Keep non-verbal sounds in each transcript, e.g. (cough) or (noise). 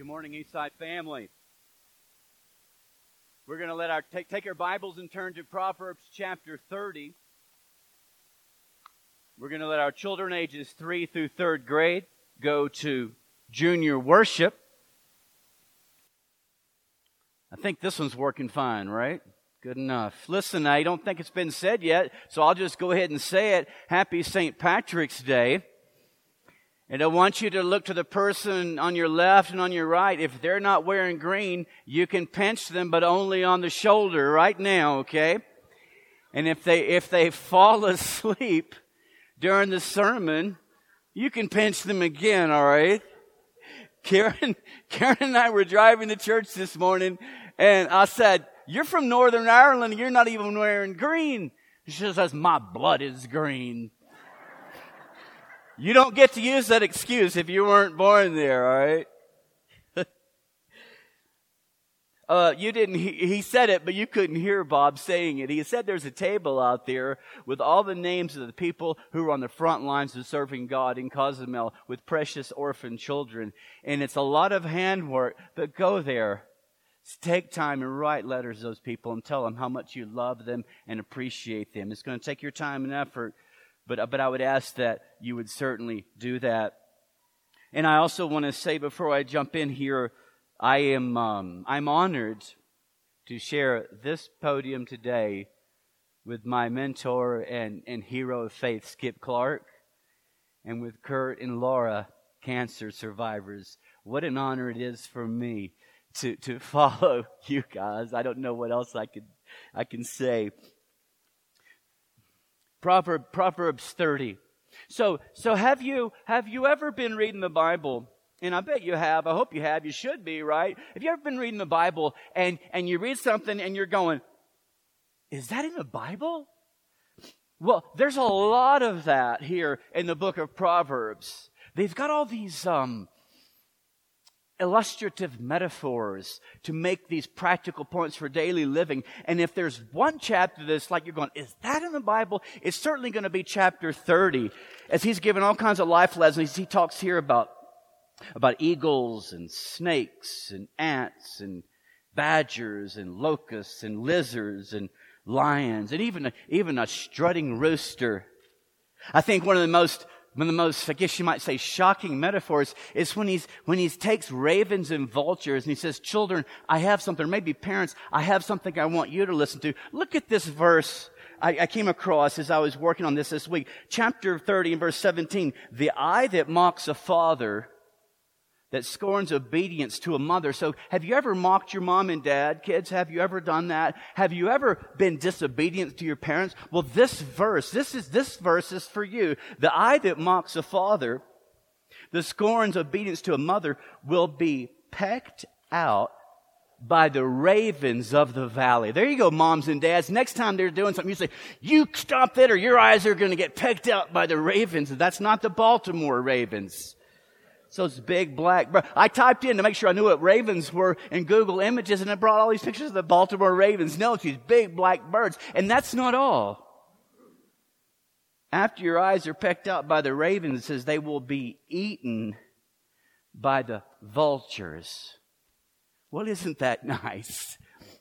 Good morning, Eastside family. We're going to let our take, take our Bibles and turn to Proverbs chapter 30. We're going to let our children ages 3 through 3rd grade go to junior worship. I think this one's working fine, right? Good enough. Listen, I don't think it's been said yet, so I'll just go ahead and say it. Happy St. Patrick's Day. And I want you to look to the person on your left and on your right. If they're not wearing green, you can pinch them, but only on the shoulder right now, okay? And if they, if they (laughs) fall asleep during the sermon, you can pinch them again, alright? (laughs) Karen, (laughs) Karen and I were driving to church this morning and I said, you're from Northern Ireland you're not even wearing green. She says, my blood is green. You don't get to use that excuse if you weren't born there, all right? (laughs) uh, you didn't, he, he, said it, but you couldn't hear Bob saying it. He said there's a table out there with all the names of the people who are on the front lines of serving God in Cozumel with precious orphan children. And it's a lot of handwork, but go there. Take time and write letters to those people and tell them how much you love them and appreciate them. It's going to take your time and effort but, but I would ask that you would certainly do that. And I also want to say before I jump in here, I am um, I'm honored to share this podium today with my mentor and, and hero of faith, Skip Clark, and with Kurt and Laura, cancer survivors. What an honor it is for me to, to (laughs) follow you guys. I don't know what else I could I can say. Proverb, Proverbs 30. So, so have you, have you ever been reading the Bible? And I bet you have. I hope you have. You should be, right? Have you ever been reading the Bible and, and you read something and you're going, is that in the Bible? Well, there's a lot of that here in the book of Proverbs. They've got all these, um, illustrative metaphors to make these practical points for daily living. And if there's one chapter that's like you're going, is that in the Bible? It's certainly going to be chapter 30 as he's given all kinds of life lessons. He talks here about, about eagles and snakes and ants and badgers and locusts and lizards and lions and even even a strutting rooster. I think one of the most one of the most, I guess you might say, shocking metaphors is when he's, when he takes ravens and vultures and he says, children, I have something, or maybe parents, I have something I want you to listen to. Look at this verse I, I came across as I was working on this this week. Chapter 30 and verse 17. The eye that mocks a father that scorns obedience to a mother. So have you ever mocked your mom and dad? Kids, have you ever done that? Have you ever been disobedient to your parents? Well, this verse, this is, this verse is for you. The eye that mocks a father, the scorns obedience to a mother will be pecked out by the ravens of the valley. There you go, moms and dads. Next time they're doing something, you say, you stop that or your eyes are going to get pecked out by the ravens. That's not the Baltimore ravens. So it's big black. I typed in to make sure I knew what ravens were in Google Images and it brought all these pictures of the Baltimore Ravens. No, it's these big black birds. And that's not all. After your eyes are pecked out by the ravens, it says they will be eaten by the vultures. Well, isn't that (laughs) nice?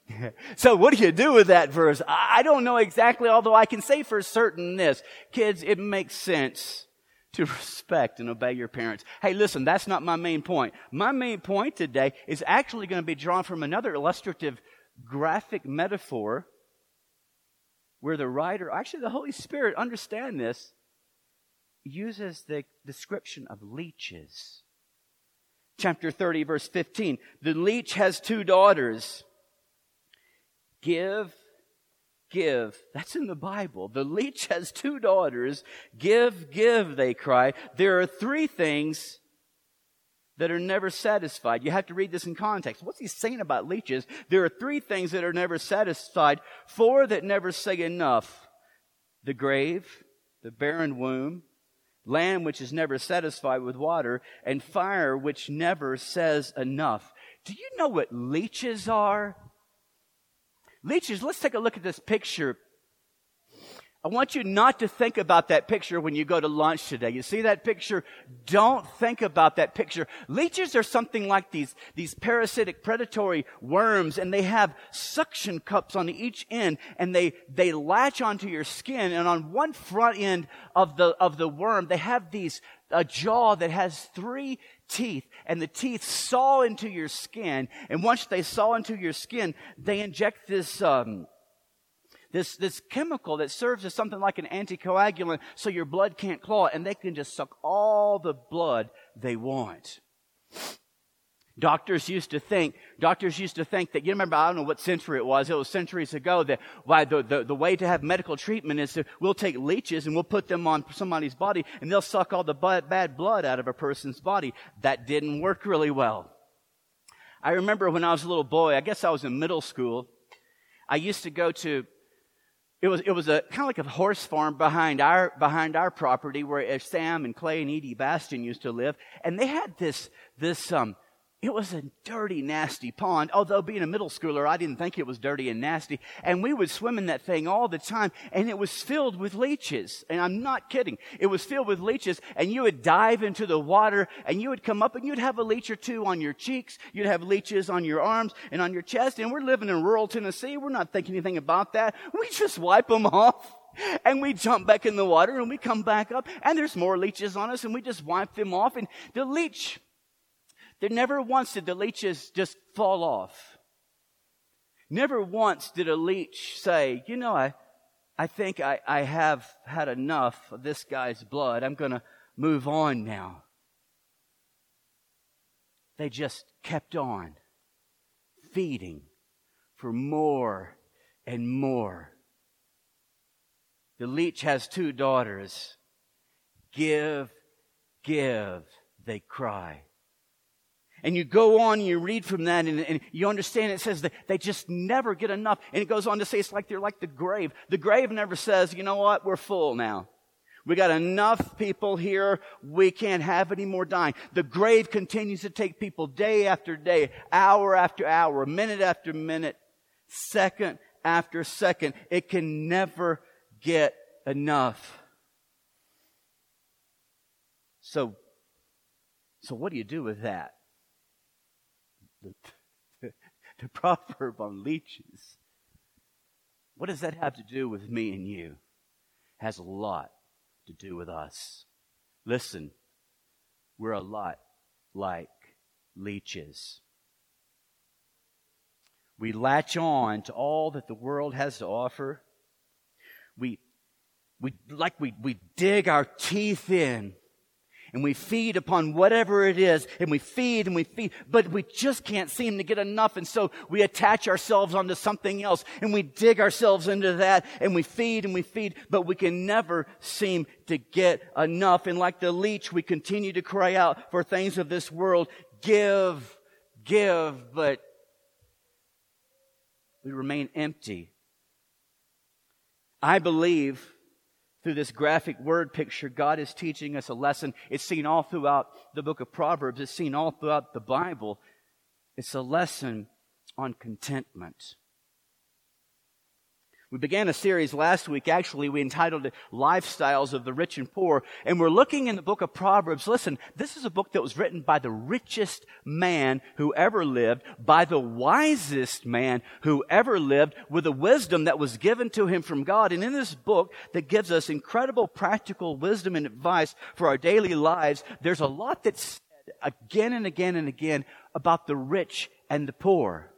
(laughs) so what do you do with that verse? I don't know exactly, although I can say for certain this. Kids, it makes sense to respect and obey your parents. Hey, listen, that's not my main point. My main point today is actually going to be drawn from another illustrative graphic metaphor where the writer, actually the Holy Spirit, understand this, uses the description of leeches. Chapter 30, verse 15. The leech has two daughters. Give give. That's in the Bible. The leech has two daughters. Give, give, they cry. There are three things that are never satisfied. You have to read this in context. What's he saying about leeches? There are three things that are never satisfied, four that never say enough. The grave, the barren womb, land which is never satisfied with water, and fire which never says enough. Do you know what leeches are? Leeches, let's take a look at this picture. I want you not to think about that picture when you go to lunch today. You see that picture? Don't think about that picture. Leeches are something like these, these parasitic predatory worms and they have suction cups on each end and they, they latch onto your skin and on one front end of the, of the worm, they have these, a jaw that has three teeth and the teeth saw into your skin and once they saw into your skin, they inject this, um, this, this chemical that serves as something like an anticoagulant so your blood can't clot and they can just suck all the blood they want. Doctors used to think, doctors used to think that, you remember, I don't know what century it was, it was centuries ago, that why the, the, the way to have medical treatment is to, we'll take leeches and we'll put them on somebody's body and they'll suck all the bad blood out of a person's body. That didn't work really well. I remember when I was a little boy, I guess I was in middle school, I used to go to it was, it was a kind of like a horse farm behind our, behind our property where Sam and Clay and Edie Bastion used to live. And they had this, this, um, it was a dirty, nasty pond. Although being a middle schooler, I didn't think it was dirty and nasty. And we would swim in that thing all the time, and it was filled with leeches. And I'm not kidding. It was filled with leeches, and you would dive into the water, and you would come up, and you'd have a leech or two on your cheeks. You'd have leeches on your arms and on your chest. And we're living in rural Tennessee. We're not thinking anything about that. We just wipe them off. And we jump back in the water and we come back up and there's more leeches on us and we just wipe them off and the leech there never once did the leeches just fall off. Never once did a leech say, you know, I, I think I, I have had enough of this guy's blood. I'm going to move on now. They just kept on feeding for more and more. The leech has two daughters. Give, give, they cry. And you go on and you read from that and, and, you understand it says that they just never get enough. And it goes on to say it's like they're like the grave. The grave never says, you know what, we're full now. We got enough people here. We can't have any more dying. The grave continues to take people day after day, hour after hour, minute after minute, second after second. It can never get enough. So, so what do you do with that? The, (laughs) the, proverb on leeches. What does that have to do with me and you? It has a lot to do with us. Listen, we're a lot like leeches. We latch on to all that the world has to offer. We, we, like we, we dig our teeth in and we feed upon whatever it is and we feed and we feed, but we just can't seem to get enough. And so we attach ourselves onto something else and we dig ourselves into that and we feed and we feed, but we can never seem to get enough. And like the leech, we continue to cry out for things of this world. Give, give, but we remain empty. I believe through this graphic word picture, God is teaching us a lesson. It's seen all throughout the book of Proverbs. It's seen all throughout the Bible. It's a lesson on contentment. We began a series last week, actually, we entitled it Lifestyles of the Rich and Poor, and we're looking in the book of Proverbs. Listen, this is a book that was written by the richest man who ever lived, by the wisest man who ever lived, with a wisdom that was given to him from God. And in this book that gives us incredible practical wisdom and advice for our daily lives, there's a lot that's said again and again and again about the rich and the poor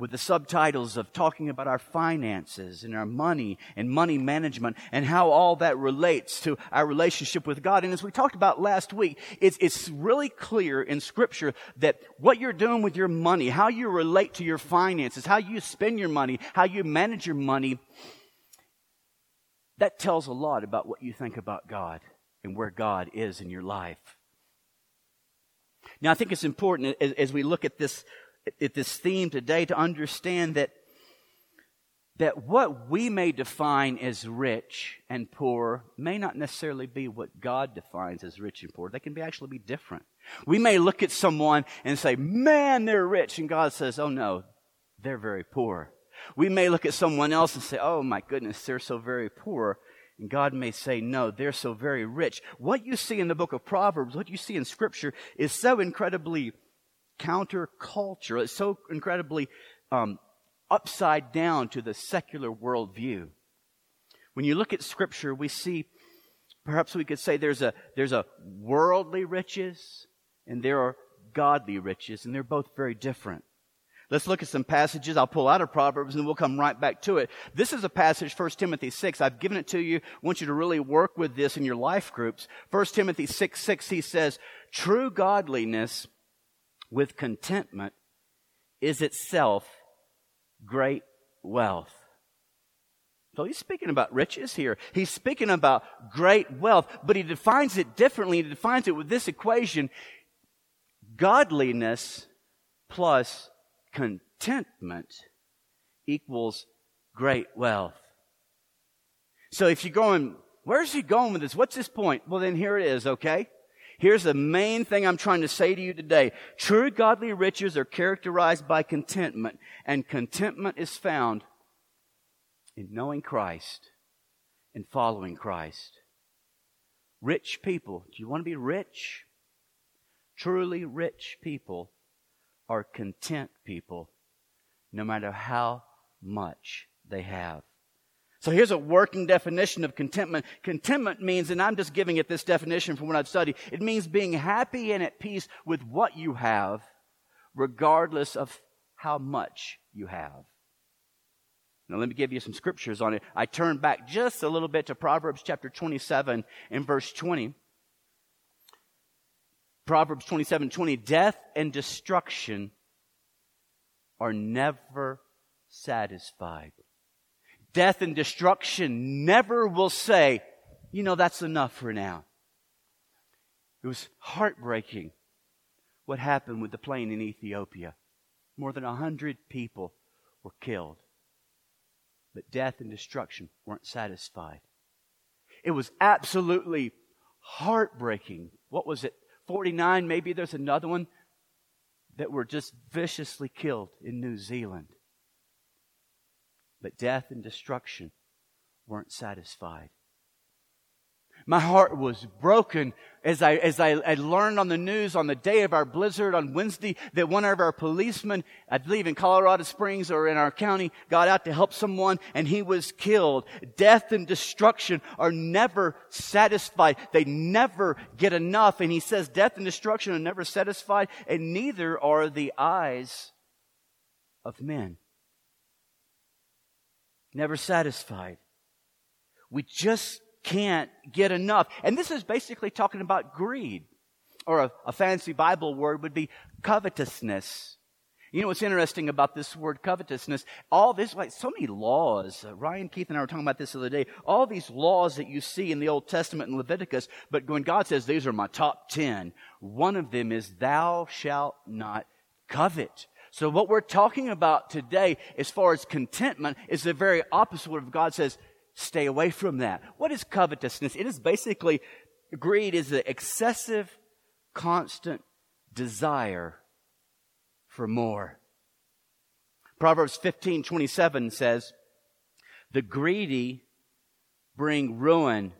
with the subtitles of talking about our finances and our money and money management and how all that relates to our relationship with God. And as we talked about last week, it's, it's really clear in scripture that what you're doing with your money, how you relate to your finances, how you spend your money, how you manage your money, that tells a lot about what you think about God and where God is in your life. Now, I think it's important as, as we look at this at this theme today to understand that that what we may define as rich and poor may not necessarily be what God defines as rich and poor. They can be actually be different. We may look at someone and say, man, they're rich. And God says, oh no, they're very poor. We may look at someone else and say, oh my goodness, they're so very poor. And God may say, no, they're so very rich. What you see in the book of Proverbs, what you see in scripture is so incredibly counterculture. It's so incredibly um, upside down to the secular worldview. When you look at scripture, we see, perhaps we could say there's a, there's a worldly riches and there are godly riches, and they're both very different. Let's look at some passages. I'll pull out of Proverbs and we'll come right back to it. This is a passage, 1 Timothy 6. I've given it to you. I want you to really work with this in your life groups. 1 Timothy 6, 6, he says, True godliness with contentment is itself great wealth. So he's speaking about riches here. He's speaking about great wealth, but he defines it differently. He defines it with this equation godliness plus contentment equals great wealth. So if you're going, where's he going with this? What's his point? Well, then here it is, okay? Here's the main thing I'm trying to say to you today. True godly riches are characterized by contentment, and contentment is found in knowing Christ and following Christ. Rich people, do you want to be rich? Truly rich people are content people, no matter how much they have. So here's a working definition of contentment. Contentment means, and I'm just giving it this definition from what I've studied, it means being happy and at peace with what you have, regardless of how much you have. Now let me give you some scriptures on it. I turn back just a little bit to Proverbs chapter 27 and verse 20. Proverbs 27 20, death and destruction are never satisfied. Death and destruction never will say, you know, that's enough for now. It was heartbreaking what happened with the plane in Ethiopia. More than a hundred people were killed. But death and destruction weren't satisfied. It was absolutely heartbreaking. What was it? 49, maybe there's another one that were just viciously killed in New Zealand. But death and destruction weren't satisfied. My heart was broken as I, as I, I, learned on the news on the day of our blizzard on Wednesday that one of our policemen, I believe in Colorado Springs or in our county, got out to help someone and he was killed. Death and destruction are never satisfied. They never get enough. And he says death and destruction are never satisfied and neither are the eyes of men. Never satisfied. We just can't get enough. And this is basically talking about greed. Or a, a fancy Bible word would be covetousness. You know what's interesting about this word covetousness? All this, like so many laws. Uh, Ryan, Keith, and I were talking about this the other day. All these laws that you see in the Old Testament in Leviticus, but when God says these are my top ten, one of them is thou shalt not covet. So what we're talking about today, as far as contentment, is the very opposite of God says, Stay away from that. What is covetousness? It is basically, greed is the excessive, constant desire for more. Proverbs 15, 27 says, the greedy bring ruin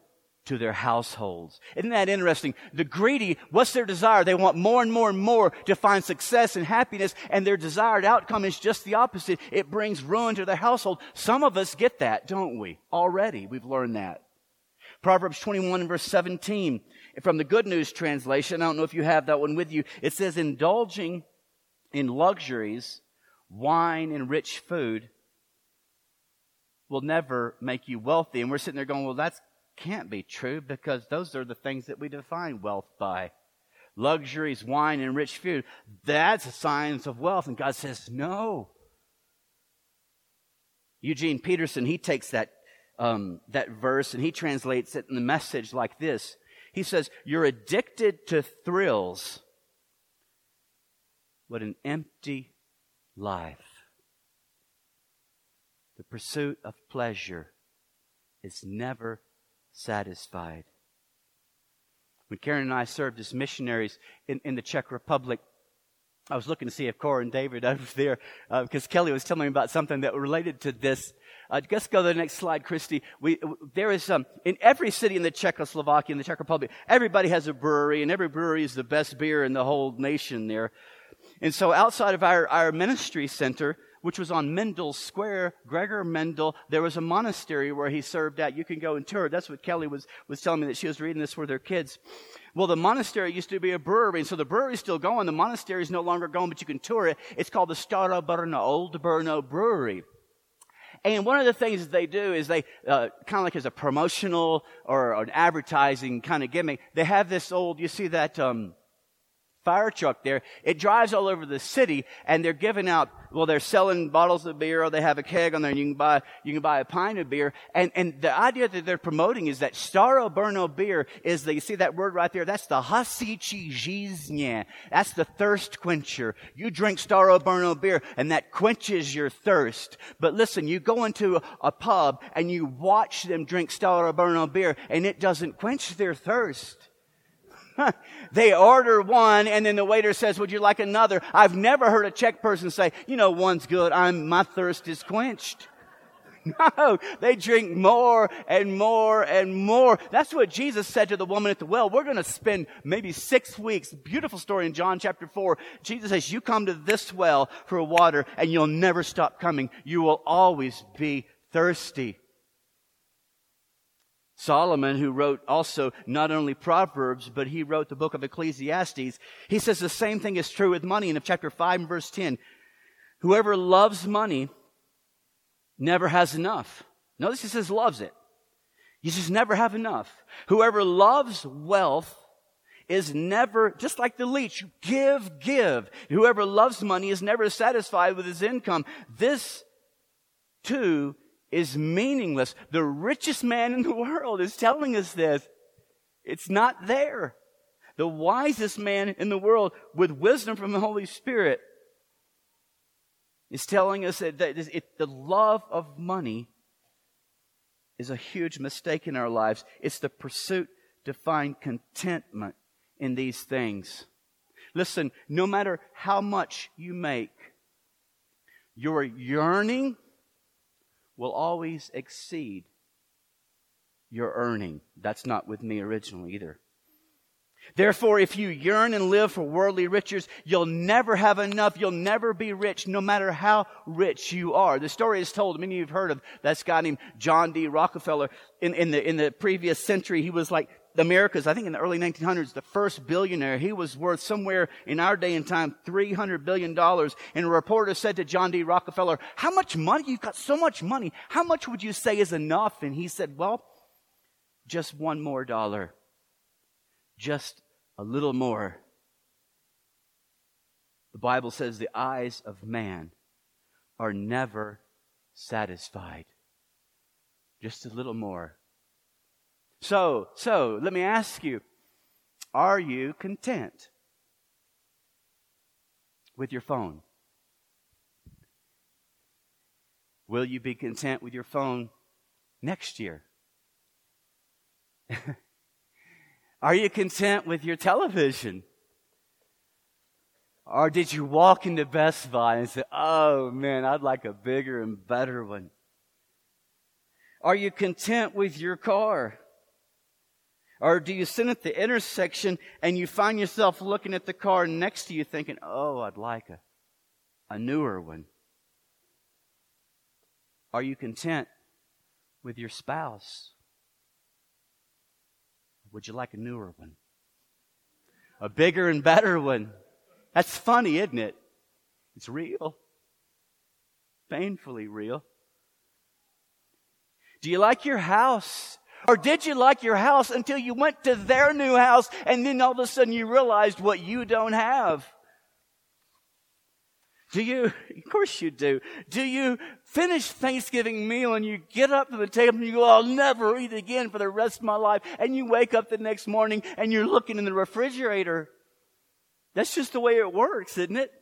to their households. Isn't that interesting? The greedy, what's their desire? They want more and more and more to find success and happiness, and their desired outcome is just the opposite. It brings ruin to their household. Some of us get that, don't we? Already, we've learned that. Proverbs 21 verse 17, from the Good News translation, I don't know if you have that one with you, it says, indulging in luxuries, wine and rich food will never make you wealthy. And we're sitting there going, well, that's can't be true because those are the things that we define wealth by. Luxuries, wine, and rich food. That's signs of wealth. And God says, no. Eugene Peterson, he takes that, um, that verse and he translates it in the message like this. He says, You're addicted to thrills. What an empty life. The pursuit of pleasure is never satisfied. When Karen and I served as missionaries in, in the Czech Republic, I was looking to see if Cora and David (laughs) over there, because uh, Kelly was telling me about something that related to this. Uh, just go to the next slide, Christy. We, there is, um, in every city in the Czechoslovakia, in the Czech Republic, everybody has a brewery, and every brewery is the best beer in the whole nation there. And so outside of our, our ministry center, which was on Mendel Square, Gregor Mendel, there was a monastery where he served at. You can go and tour. That's what Kelly was, was telling me that she was reading this for their kids. Well, the monastery used to be a brewery, and so the brewery's still going. The monastery is no longer going, but you can tour it. It's called the Stara Brno, Old Brno Brewery. And one of the things they do is they, uh, kind of like as a promotional or an advertising kind of gimmick, they have this old, you see that, um, fire truck there. It drives all over the city and they're giving out, well, they're selling bottles of beer or they have a keg on there and you can buy, you can buy a pint of beer. And, and the idea that they're promoting is that Staro Brno beer is the, you see that word right there? That's the Hasichi Zhiznya. That's the thirst quencher. You drink Staro Brno beer and that quenches your thirst. But listen, you go into a pub and you watch them drink Staro Brno beer and it doesn't quench their thirst. (laughs) they order one and then the waiter says, would you like another? I've never heard a Czech person say, you know, one's good. I'm, my thirst is quenched. (laughs) No, they drink more and more and more. That's what Jesus said to the woman at the well. We're going to spend maybe six weeks. Beautiful story in John chapter four. Jesus says, you come to this well for water and you'll never stop coming. You will always be thirsty. Solomon, who wrote also not only Proverbs, but he wrote the book of Ecclesiastes, he says the same thing is true with money in chapter 5 and verse 10. Whoever loves money never has enough. Notice he says loves it. He just never have enough. Whoever loves wealth is never, just like the leech, give, give. Whoever loves money is never satisfied with his income. This too is meaningless. The richest man in the (laughs) world is telling us this. It's not there. The wisest man in the world with wisdom from the Holy Spirit is telling us that, the love of money is a huge mistake in our lives. It's the pursuit to find contentment in these things. Listen, no matter how much you make, your yearning will always exceed your earning. That's not with me originally either. Therefore, if you yearn and live for worldly riches, you'll never have enough. You'll never be rich, no matter how rich you are. The story is told. Many of you have heard of that guy named John D. Rockefeller. In, in the in the previous century, he was like America's, I think in the early 1900s, the first billionaire. He was worth somewhere in our day and time, $300 billion. And a reporter said to John D. Rockefeller, how much money? You've got so much money. How much would you say is enough? And he said, well, just one more dollar. Just a little more. The Bible says the eyes of man are never satisfied. Just a little more. So, so, let me ask you, are you content with your phone? Will you be content with your phone next year? (laughs) Are you content with your television? Or did you walk into Best Buy and say, oh man, I'd like a bigger and better one? Are you content with your car? Or do you sit at the intersection and you find yourself looking at the car next to you thinking, oh, I'd like a, a newer one? Are you content with your spouse? Would you like a newer one? A bigger and better one? That's funny, isn't it? It's real. Painfully real. Do you like your house? Or did you like your house until you went to their new house and then all of a sudden you realized what you don't have? Do you, of course you do. Do you finish Thanksgiving meal and you get up to the table and you go, I'll never eat again for the rest of my life. And you wake up the next morning and you're looking in the refrigerator. That's just the way it works, isn't it?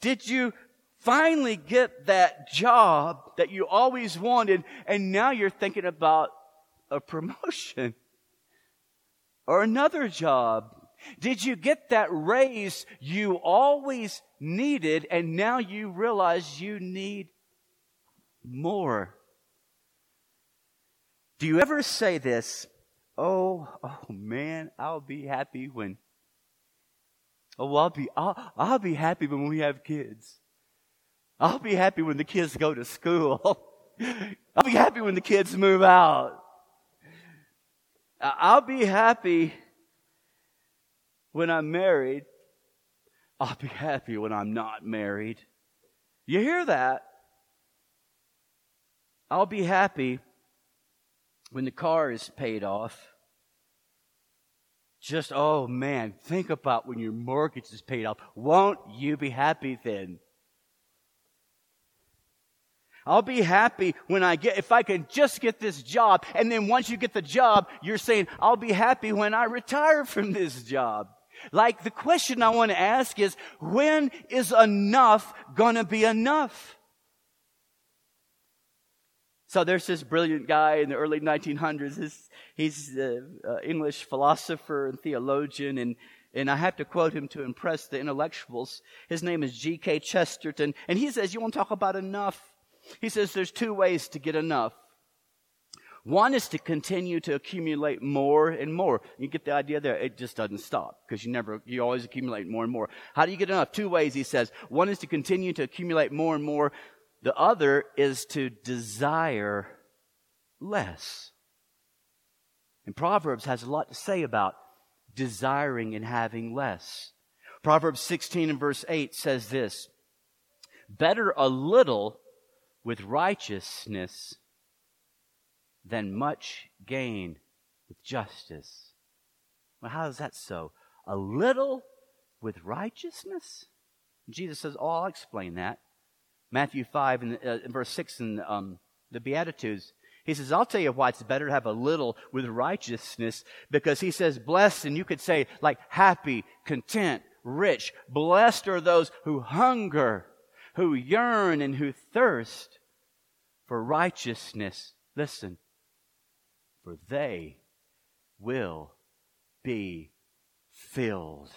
Did you finally get that job that you always wanted and now you're thinking about a promotion (laughs) or another job. Did you get that raise you always needed and now you realize you need more? Do you ever say this? Oh, oh man, I'll be happy when. Oh, I'll be, I'll, I'll be happy when we have kids. I'll be happy when the kids go to school. (laughs) I'll be happy when the kids move out. I'll be happy when I'm married. I'll be happy when I'm not married. You hear that? I'll be happy when the car is paid off. Just, oh man, think about when your mortgage is paid off. Won't you be happy then? I'll be happy when I get, if I can just get this job. And then once you get the job, you're saying, I'll be happy when I retire from this job. Like the question I want to ask is, when is enough gonna be enough? So there's this brilliant guy in the early 1900s. He's, he's an uh, English philosopher and theologian, and, and I have to quote him to impress the intellectuals. His name is G.K. Chesterton, and he says, You want to talk about enough? He says there's two ways to get enough. One is to continue to accumulate more and more. You get the idea there. It just doesn't stop because you never, you always accumulate more and more. How do you get enough? Two ways, he says. One is to continue to accumulate more and more. The other is to desire less. And Proverbs has a lot to say about desiring and having less. Proverbs 16 and verse 8 says this Better a little with righteousness than much gain with justice. Well, how is that so? A little with righteousness? Jesus says, Oh, I'll explain that. Matthew 5 and uh, verse 6 in um, the Beatitudes. He says, I'll tell you why it's better to have a little with righteousness because he says, blessed, and you could say like happy, content, rich. Blessed are those who hunger, who yearn, and who thirst for righteousness. Listen, for they will be filled.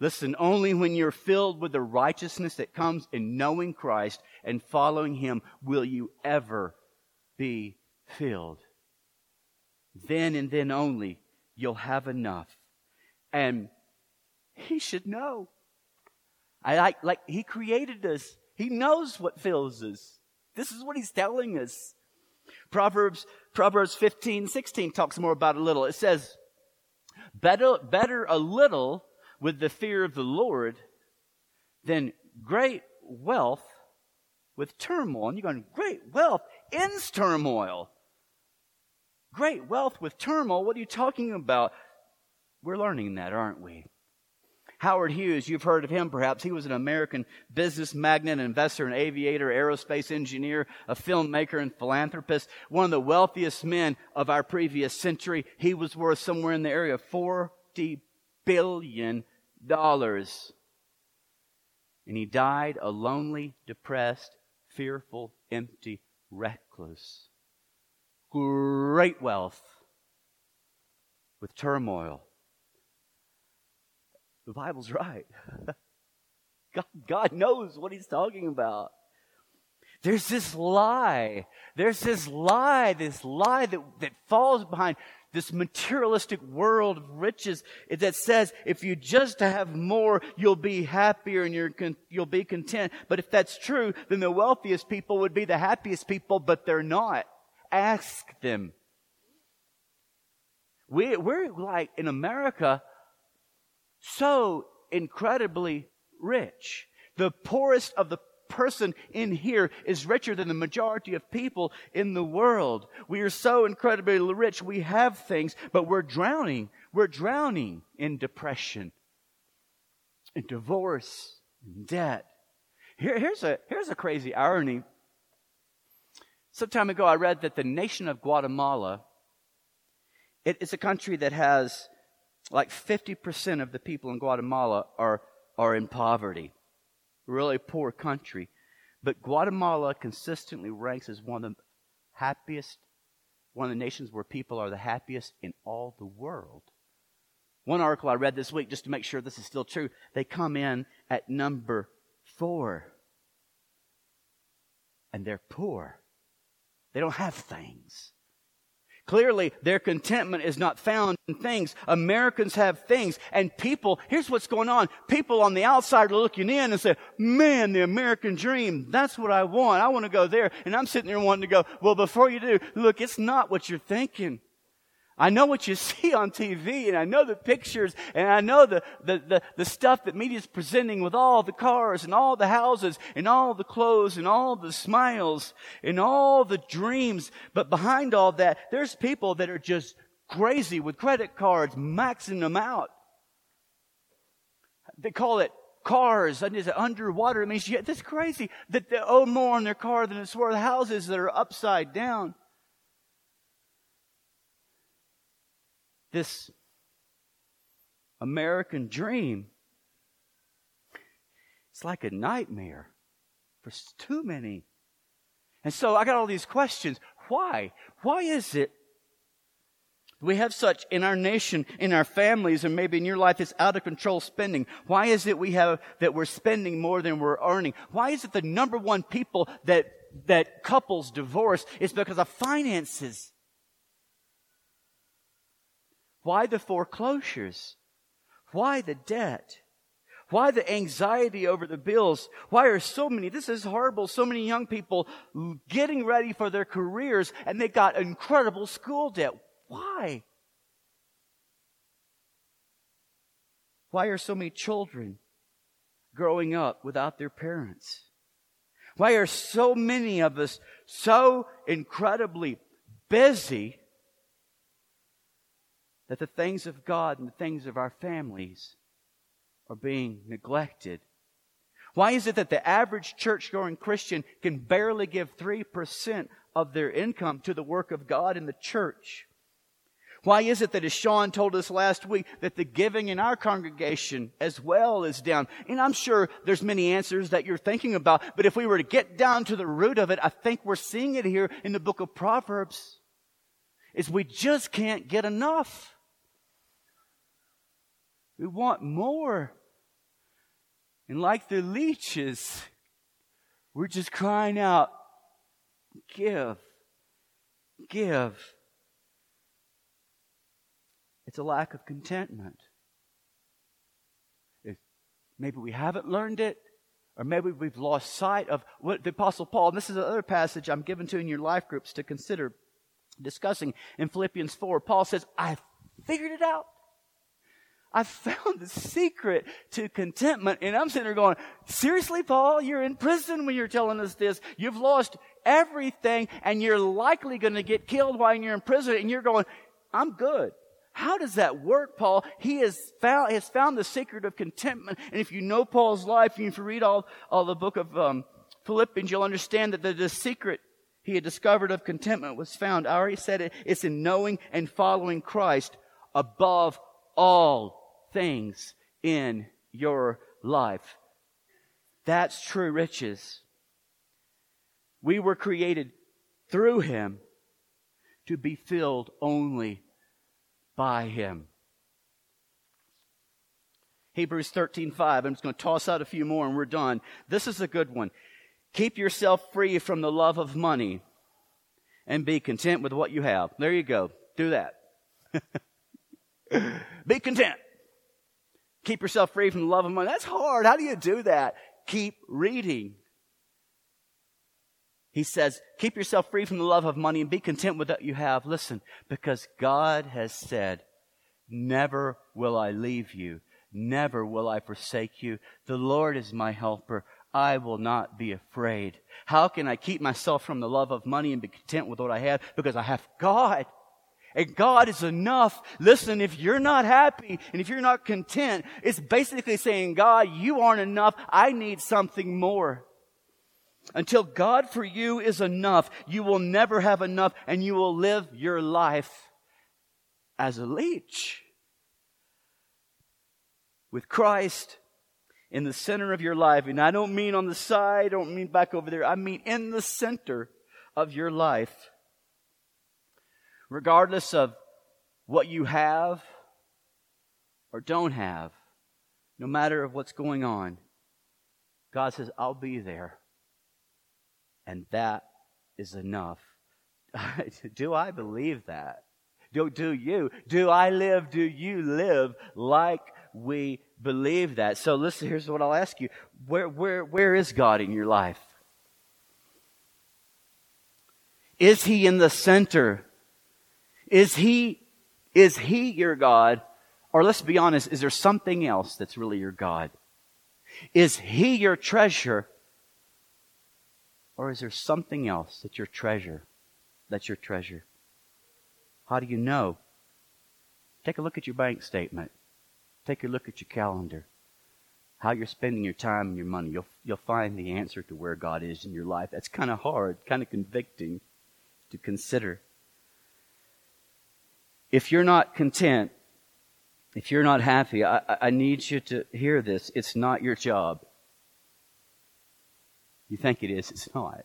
Listen, only when you're filled with the righteousness that comes in knowing Christ and following Him will you ever be filled. Then and then only you'll have enough. And He should know. I like, like He created us. He knows what fills us. This is what He's telling us. Proverbs, Proverbs 15, 16 talks more about a little. It says, better, better a little with the fear of the Lord than great wealth with turmoil. And you're going, great wealth ends turmoil. Great wealth with turmoil. What are you talking about? We're learning that, aren't we? Howard Hughes, you've heard of him perhaps. He was an American business magnate, investor, an aviator, aerospace engineer, a filmmaker, and philanthropist. One of the wealthiest men of our previous century. He was worth somewhere in the area of $40 billion. And he died a lonely, depressed, fearful, empty, reckless. Great wealth with turmoil the Bible's (laughs) right. God, God knows what he's talking about. There's this lie. There's this lie, this lie that, that falls behind this materialistic world of riches that says if you just have more, you'll be happier and con- you'll be content. But if that's true, then the wealthiest people would be the happiest people, but they're not. Ask them. We, we're like in America, so incredibly rich. The poorest of the person in here is richer than the majority of people in the world. We are so incredibly rich. We have things, but we're drowning. We're drowning in depression, in divorce, in debt. Here, here's, a, here's a crazy irony. Some time ago, I read that the nation of Guatemala, it, it's a country that has like 50% of the people in Guatemala are, are in poverty. Really poor country. But Guatemala consistently ranks as one of the happiest, one of the nations where people are the happiest in all the world. One article I read this week, just to make sure this is still true, they come in at number four. And they're poor. They don't have things. Clearly, their contentment is not found in things. Americans have things. And people, here's what's going on. People on the outside are looking in and say, man, the American dream, that's what I want. I want to go there. And I'm sitting there wanting to go, well, before you do, look, it's not what you're thinking. I know what you (laughs) see on TV and I know the pictures and I know the, the, the, the stuff that media is presenting with all the cars and all the houses and all the clothes and all the smiles and all the dreams. But behind all that, there's people that are just crazy with credit cards, maxing them out. They call it cars underwater. I mean, that's crazy that they owe more on their car than it's worth. Houses that are upside down. This American dream, it's like a nightmare for too many. And so I got all these questions. Why? Why is it we have such in our nation, in our families, and maybe in your life, it's out of control spending. Why is it we have that we're spending more than we're earning? Why is it the number one people that that couples divorce is because of finances? Why the foreclosures? Why the debt? Why the anxiety over the bills? Why are so many, this is horrible, so many young people getting ready for their careers and they got incredible school debt. Why? Why are so many children growing up without their parents? Why are so many of us so incredibly busy that the things of God and the things of our families are being neglected? Why is it that the average church going Christian can barely give 3% of their income to the work of God in the church? Why is it that, as Sean told us last week, that the giving in our congregation as well is down? And I'm sure there's many answers that you're thinking about, but if we were to get down to the root of it, I think we're seeing it here in the book of Proverbs, is we just can't get enough. We want more. And like the leeches, we're just crying out, give, give. It's a lack of contentment. maybe we haven't learned it, or maybe we've lost sight of what the Apostle Paul, and this is another passage I'm given to in your life groups to consider discussing in Philippians 4. Paul says, I figured it out. I found the secret to contentment. And I'm sitting there going, seriously, Paul, you're in prison when you're telling us this. You've lost everything and you're likely going to get killed while you're in prison. And you're going, I'm good. How does that work, Paul? He has found, has found the secret of contentment. And if you know Paul's life, if you read all, all the book of um, Philippians, you'll understand that the, the secret he had discovered of contentment was found. I already said it. It's in knowing and following Christ above all things in your life. That's true riches. We were created through Him to be filled only by Him. Hebrews 13, 5. I'm just going to toss out a few more and we're done. This is a good one. Keep yourself free from the love of money and be content with what you have. There you go. Do that. (laughs) be content. Keep yourself free from the love of money. That's hard. How do you do that? Keep reading. He says, keep yourself free from the love of money and be content with what you have. Listen, because God has said, never will I leave you. Never will I forsake you. The Lord is my helper. I will not be afraid. How can I keep myself from the love of money and be content with what I have? Because I have God. And God is enough. Listen, if you're not happy and if you're not content, it's basically saying, God, you aren't enough. I need something more. Until God for you is enough, you will never have enough and you will live your life as a leech. With Christ in the center of your life. And I don't mean on the side, I don't mean back over there. I mean in the center of your life regardless of what you have, or don't have, no matter of what's going on, God says, I'll be there. And that is enough. (laughs) do I believe that? Do, do you? Do I live? Do you live like we believe that? So listen, here's what I'll ask you. Where, where, where is God in your life? Is He in the center? Is He, is He your God? Or let's be honest, is there something else that's really your God? Is He your treasure? Or is there something else that's your treasure? That's your treasure. How do you know? Take a look at your bank statement. Take a look at your calendar. How you're spending your time and your money. You'll, you'll find the answer to where God is in your life. That's kind of hard, kind of convicting to consider. If you're not content, if you're not happy, I, I need you to hear this. It's not your job. You think it is, it's not.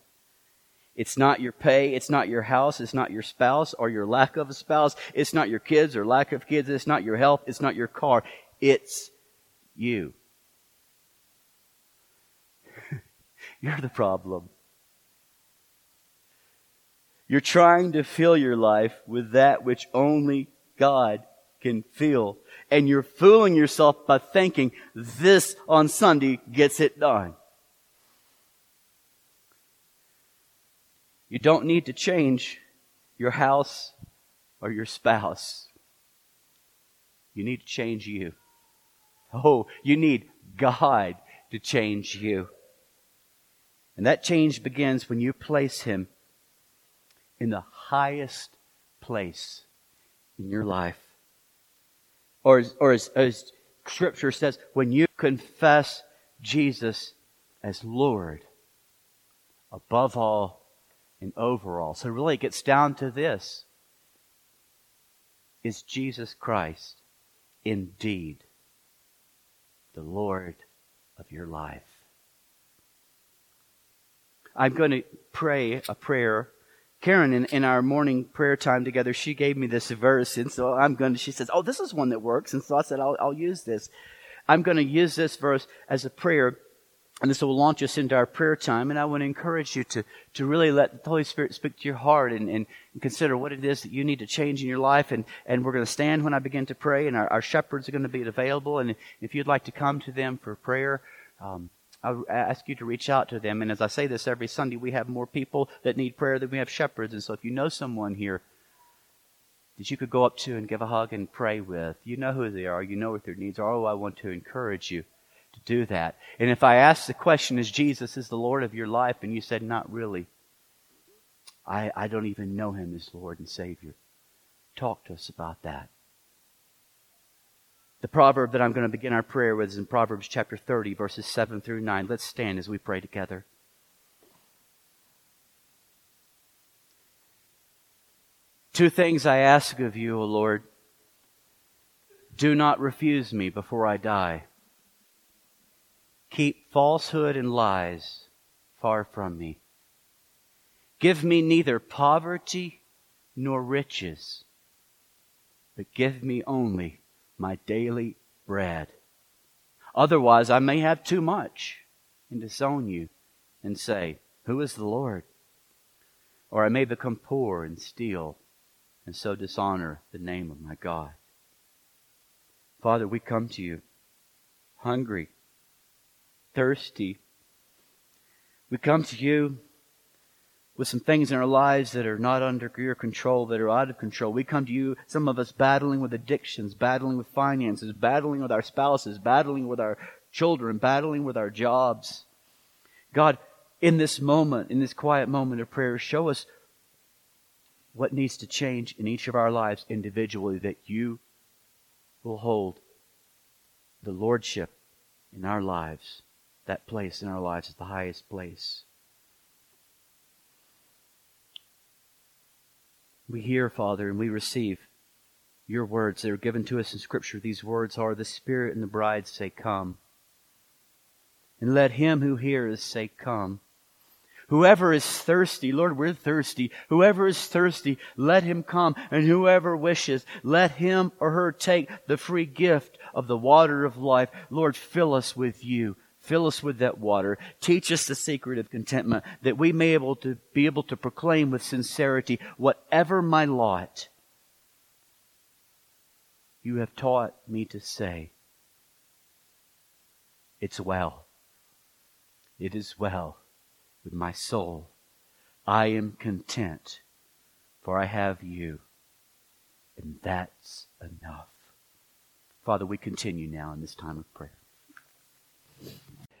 It's not your pay. It's not your house. It's not your spouse or your lack of a spouse. It's not your kids or lack of kids. It's not your health. It's not your car. It's you. (laughs) You're the problem. You're trying to fill your life with that which only God can fill. And you're fooling yourself by thinking this on Sunday gets it done. You don't need to change your house or your spouse. You need to change you. Oh, you need God to change you. And that change begins when you place Him in the highest place in your life. Or, as, or as, as Scripture says, when you confess Jesus as Lord above all and over all. So really it gets down to this. Is Jesus Christ indeed the Lord of your life? I'm going to pray a prayer. Karen, in, in our morning prayer time together, she gave me this verse, and so I'm going to, she says, oh, this is one that works, and so I said, I'll, I'll use this. I'm going to use this verse as a prayer and this will launch us into our prayer time. And I want to encourage you to, to really let the Holy Spirit speak to your heart and, and, consider what it is that you need to change in your life. And, and we're going to stand when I begin to pray, and our, our shepherds are going to be available. And if you'd like to come to them for prayer, um, I ask you to reach out to them. And as I say this every Sunday, we have more people that need prayer than we have shepherds. And so if you know someone here that you could go up to and give a hug and pray with, you know who they are, you know what their needs are. Oh, I want to encourage you to do that. And if I ask the question, is Jesus is the Lord of your life? And you said, not really. I, I don't even know him as Lord and Savior. Talk to us about that. The proverb that I'm going to begin our prayer with is in Proverbs chapter 30, verses 7 through 9. Let's stand as we pray together. Two things I ask of you, O Lord. Do not refuse me before I die. Keep falsehood and lies far from me. Give me neither poverty nor riches, but give me only my daily bread. Otherwise, I may have too much and disown you and say, Who is the Lord? Or I may become poor and steal and so dishonor the name of my God. Father, we come to you hungry thirsty. We come to you with some things in our lives that are not under your control, that are out of control. We come to you, some of us battling with addictions, battling with finances, battling with our spouses, battling with our children, battling with our jobs. God, in this moment, in this quiet moment of prayer, show us what needs to change in each of our lives individually that you will hold the lordship in our lives that place in our lives is the highest place. We hear, Father, and we receive your words that are given to us in Scripture. These words are the Spirit and the bride say, Come. And let him who hears say, Come. Whoever is thirsty, Lord, we're thirsty. Whoever is thirsty, let him come. And whoever wishes, let him or her take the free gift of the water of life. Lord, fill us with you. Fill us with that water. Teach us the secret of contentment that we may able to be able to proclaim with sincerity, whatever my lot, you have taught me to say, it's well. It is well with my soul. I am content, for I have you. And that's enough. Father, we continue now in this time of prayer.